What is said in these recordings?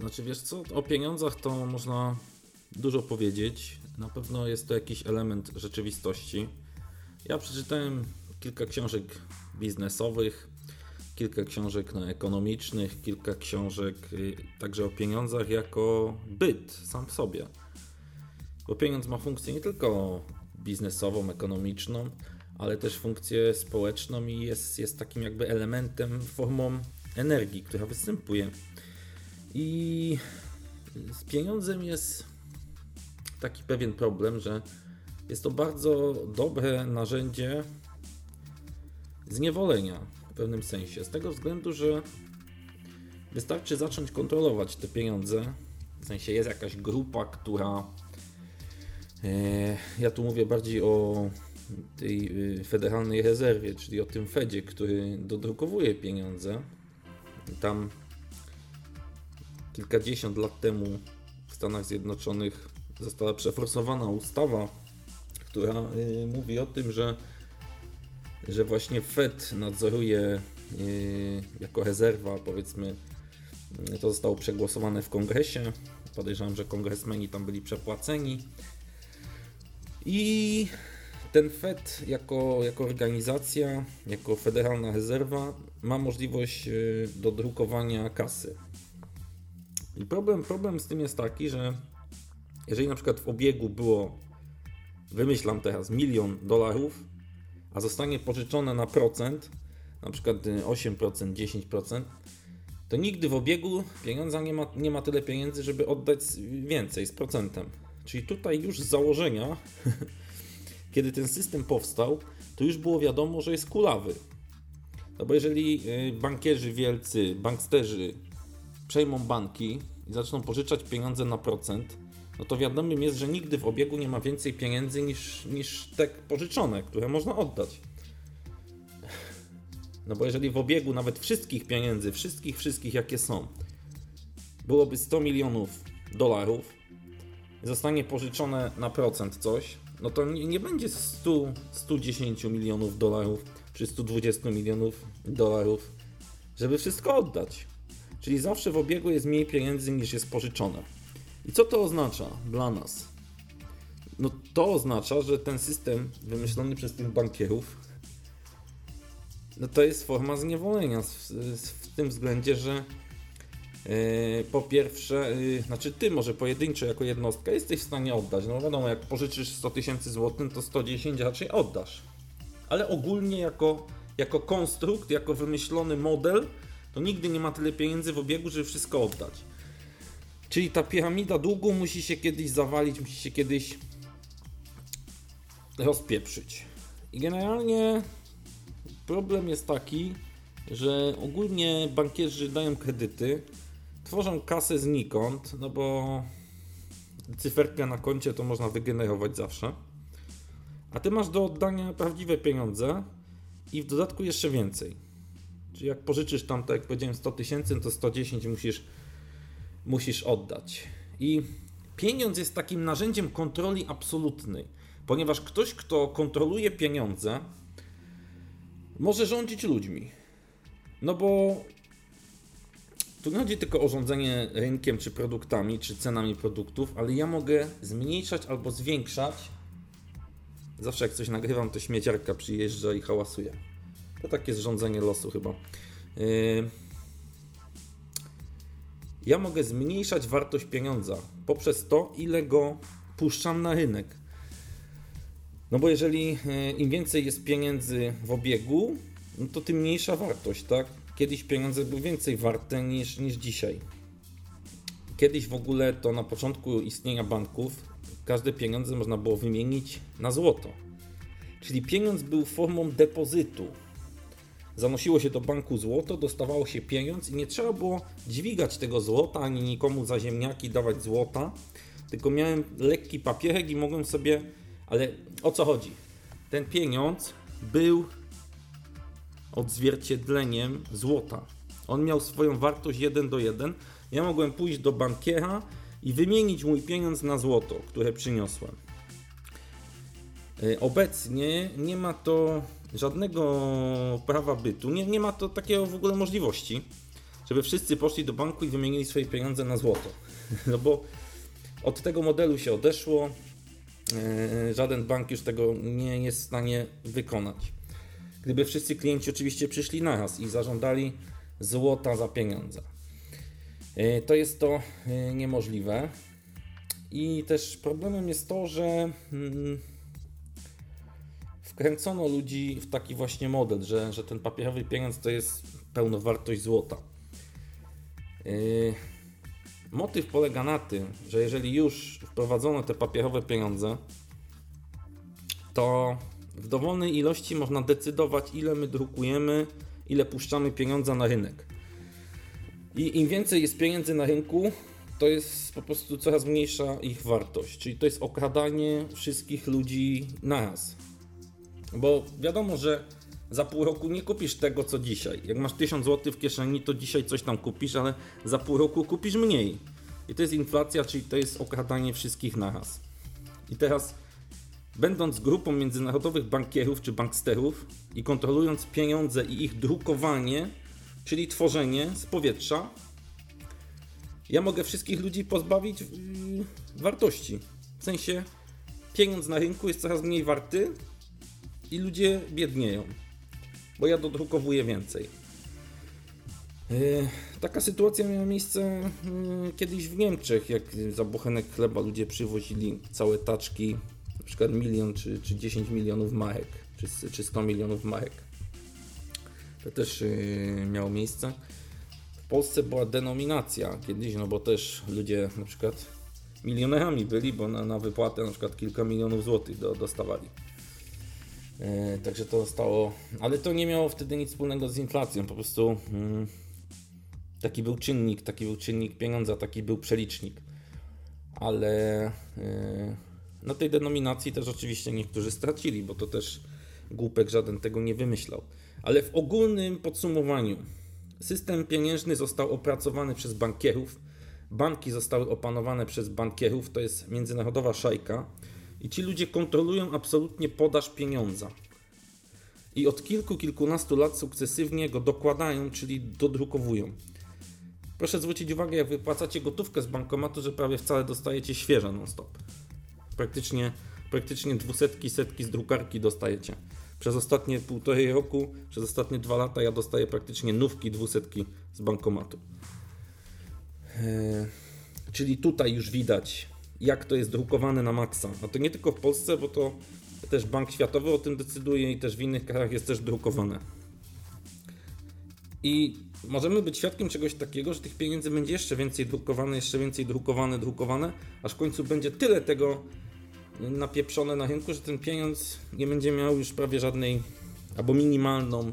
Znaczy wiesz co, o pieniądzach to można dużo powiedzieć. Na pewno jest to jakiś element rzeczywistości. Ja przeczytałem kilka książek biznesowych, kilka książek no, ekonomicznych, kilka książek y, także o pieniądzach jako byt sam w sobie. Bo pieniądz ma funkcję nie tylko biznesową, ekonomiczną, ale też funkcję społeczną i jest, jest takim jakby elementem, formą energii, która występuje. I z pieniądzem jest taki pewien problem, że jest to bardzo dobre narzędzie zniewolenia w pewnym sensie. Z tego względu, że wystarczy zacząć kontrolować te pieniądze. W sensie jest jakaś grupa, która. E, ja tu mówię bardziej o tej y, federalnej rezerwie, czyli o tym Fedzie, który dodrukowuje pieniądze. Tam kilkadziesiąt lat temu w Stanach Zjednoczonych została przeforsowana ustawa, która y, mówi o tym, że, że właśnie Fed nadzoruje y, jako rezerwa, powiedzmy, to zostało przegłosowane w kongresie. Podejrzewam, że kongresmeni tam byli przepłaceni. I ten Fed jako, jako organizacja, jako federalna rezerwa ma możliwość y, dodrukowania kasy. I problem, problem z tym jest taki, że jeżeli na przykład w obiegu było, wymyślam teraz, milion dolarów, a zostanie pożyczone na procent, na przykład 8%, 10%, to nigdy w obiegu pieniądza nie ma, nie ma tyle pieniędzy, żeby oddać więcej z procentem. Czyli tutaj już z założenia kiedy ten system powstał, to już było wiadomo, że jest kulawy. No bo jeżeli y, bankierzy wielcy, banksterzy przejmą banki i zaczną pożyczać pieniądze na procent, no to wiadomym jest, że nigdy w obiegu nie ma więcej pieniędzy niż, niż te pożyczone, które można oddać. No bo jeżeli w obiegu nawet wszystkich pieniędzy, wszystkich, wszystkich jakie są, byłoby 100 milionów dolarów, zostanie pożyczone na procent coś, no to nie, nie będzie 100, 110 milionów dolarów czy 120 milionów dolarów, żeby wszystko oddać. Czyli zawsze w obiegu jest mniej pieniędzy niż jest pożyczone. I co to oznacza dla nas? No to oznacza, że ten system wymyślony przez tych bankierów no to jest forma zniewolenia w, w tym względzie, że Yy, po pierwsze, yy, znaczy ty może pojedynczo jako jednostka jesteś w stanie oddać. No wiadomo, jak pożyczysz 100 tysięcy złotych, to 110 raczej oddasz. Ale ogólnie jako, jako konstrukt, jako wymyślony model, to nigdy nie ma tyle pieniędzy w obiegu, żeby wszystko oddać. Czyli ta piramida długu musi się kiedyś zawalić, musi się kiedyś rozpieprzyć. I generalnie problem jest taki, że ogólnie bankierzy dają kredyty, tworzą kasę znikąd, no bo cyferkę na koncie to można wygenerować zawsze. A ty masz do oddania prawdziwe pieniądze i w dodatku jeszcze więcej. Czyli jak pożyczysz tam, tak jak powiedziałem, 100 tysięcy, to 110 musisz, musisz oddać. I pieniądz jest takim narzędziem kontroli absolutnej, ponieważ ktoś, kto kontroluje pieniądze, może rządzić ludźmi. No bo tu nie chodzi tylko o rządzenie rynkiem, czy produktami, czy cenami produktów, ale ja mogę zmniejszać albo zwiększać. Zawsze jak coś nagrywam, to śmieciarka przyjeżdża i hałasuje. To takie zrządzenie losu chyba. Yy... Ja mogę zmniejszać wartość pieniądza poprzez to, ile go puszczam na rynek. No bo jeżeli yy, im więcej jest pieniędzy w obiegu, no to tym mniejsza wartość, tak? kiedyś pieniądze były więcej warte niż, niż dzisiaj. Kiedyś w ogóle to na początku istnienia banków każde pieniądze można było wymienić na złoto. Czyli pieniądz był formą depozytu. Zanosiło się do banku złoto, dostawało się pieniądz i nie trzeba było dźwigać tego złota ani nikomu za ziemniaki dawać złota, tylko miałem lekki papierek i mogłem sobie. Ale o co chodzi? Ten pieniądz był odzwierciedleniem złota. On miał swoją wartość 1 do 1. Ja mogłem pójść do bankiera i wymienić mój pieniądz na złoto, które przyniosłem. E, obecnie nie ma to żadnego prawa bytu, nie, nie ma to takiego w ogóle możliwości. żeby wszyscy poszli do banku i wymienili swoje pieniądze na złoto. No bo od tego modelu się odeszło. E, żaden bank już tego nie jest w stanie wykonać. Gdyby wszyscy klienci oczywiście przyszli na nas i zażądali złota za pieniądze. E, to jest to e, niemożliwe. I też problemem jest to, że mm, wkręcono ludzi w taki właśnie model, że, że ten papierowy pieniądz to jest pełnowartość złota. Yy, motyw polega na tym, że jeżeli już wprowadzono te papierowe pieniądze, to w dowolnej ilości można decydować, ile my drukujemy, ile puszczamy pieniądza na rynek. I im więcej jest pieniędzy na rynku, to jest po prostu coraz mniejsza ich wartość. Czyli to jest okradanie wszystkich ludzi naraz. Bo wiadomo, że za pół roku nie kupisz tego, co dzisiaj. Jak masz 1000 zł w kieszeni, to dzisiaj coś tam kupisz, ale za pół roku kupisz mniej. I to jest inflacja, czyli to jest okradanie wszystkich naraz. I teraz, będąc grupą międzynarodowych bankierów czy banksterów i kontrolując pieniądze i ich drukowanie, czyli tworzenie z powietrza, ja mogę wszystkich ludzi pozbawić yy, wartości. W sensie, pieniądz na rynku jest coraz mniej warty, i ludzie biednieją, bo ja dodrukowuję więcej. Yy, taka sytuacja miała miejsce yy, kiedyś w Niemczech, jak za bochenek chleba ludzie przywozili całe taczki, na przykład milion czy, czy 10 milionów marek, czy, czy 100 milionów marek. To też yy, miało miejsce. W Polsce była denominacja kiedyś, no bo też ludzie na przykład milionerami byli, bo na, na wypłatę na przykład kilka milionów złotych do, dostawali. E, także to zostało, ale to nie miało wtedy nic wspólnego z inflacją, po prostu mm, taki był czynnik, taki był czynnik pieniądza, taki był przelicznik. Ale yy, na tej denominacji też oczywiście niektórzy stracili, bo to też głupek żaden tego nie wymyślał. Ale w ogólnym podsumowaniu system pieniężny został opracowany przez bankierów, banki zostały opanowane przez bankierów, to jest międzynarodowa szajka i ci ludzie kontrolują absolutnie podaż pieniądza. I od kilku, kilkunastu lat sukcesywnie go dokładają, czyli dodrukowują. Proszę zwrócić uwagę, jak wypłacacie gotówkę z bankomatu, że prawie wcale dostajecie świeże non-stop. Praktycznie, praktycznie dwusetki, setki z drukarki dostajecie. Przez ostatnie półtorej roku, przez ostatnie dwa lata ja dostaję praktycznie nówki, dwusetki z bankomatu. Eee, czyli tutaj już widać jak to jest drukowane na maksa. A to nie tylko w Polsce, bo to też Bank Światowy o tym decyduje i też w innych krajach jest też drukowane. I możemy być świadkiem czegoś takiego, że tych pieniędzy będzie jeszcze więcej drukowane, jeszcze więcej drukowane, drukowane, aż w końcu będzie tyle tego napieprzone na rynku, że ten pieniądz nie będzie miał już prawie żadnej albo minimalną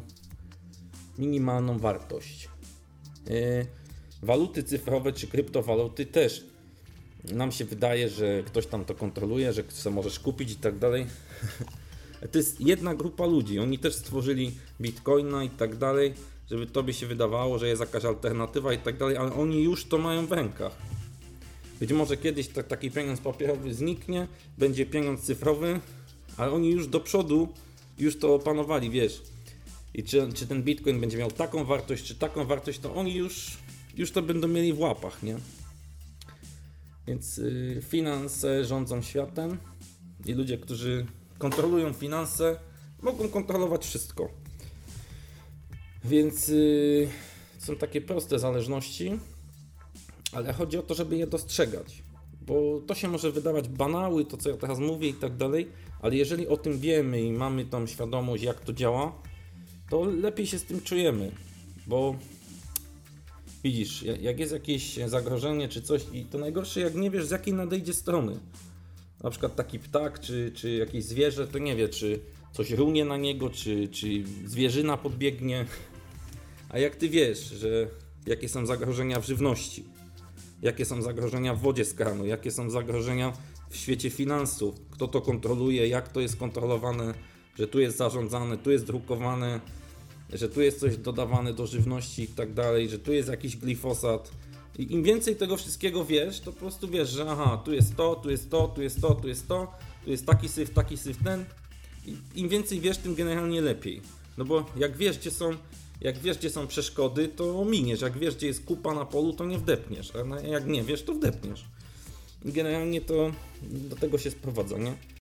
minimalną wartość. Yy, waluty cyfrowe czy kryptowaluty też nam się wydaje, że ktoś tam to kontroluje, że co możesz kupić i tak dalej. To jest jedna grupa ludzi. Oni też stworzyli bitcoina i tak dalej, żeby tobie się wydawało, że jest jakaś alternatywa i tak dalej, ale oni już to mają w rękach. Być może kiedyś taki pieniądz papierowy zniknie, będzie pieniądz cyfrowy, ale oni już do przodu już to opanowali, wiesz. I czy, czy ten bitcoin będzie miał taką wartość, czy taką wartość, to oni już, już to będą mieli w łapach, nie? Więc y, finanse rządzą światem i ludzie, którzy kontrolują finanse, mogą kontrolować wszystko. Więc y, są takie proste zależności, ale chodzi o to, żeby je dostrzegać. Bo to się może wydawać banały, to co ja teraz mówię i tak dalej, ale jeżeli o tym wiemy i mamy tą świadomość, jak to działa, to lepiej się z tym czujemy. Bo Widzisz, jak jest jakieś zagrożenie czy coś, i to najgorsze, jak nie wiesz z jakiej nadejdzie strony. Na przykład taki ptak czy, czy jakieś zwierzę, to nie wie, czy coś runie na niego, czy, czy zwierzyna podbiegnie. A jak ty wiesz, że jakie są zagrożenia w żywności, jakie są zagrożenia w wodzie z kranu, jakie są zagrożenia w świecie finansów, kto to kontroluje, jak to jest kontrolowane, że tu jest zarządzane, tu jest drukowane, że tu jest coś dodawane do żywności i tak dalej, że tu jest jakiś glifosat. I im więcej tego wszystkiego wiesz, to po prostu wiesz, że aha, tu jest to, tu jest to, tu jest to, tu jest to, tu jest taki syf, taki syf, ten. I im więcej wiesz, tym generalnie lepiej. No bo jak wiesz, gdzie są Jak wiesz, gdzie są przeszkody, to miniesz. Jak wiesz, gdzie jest kupa na polu, to nie wdepniesz. A jak nie wiesz, to wdepniesz. I generalnie to do tego się sprowadza, nie?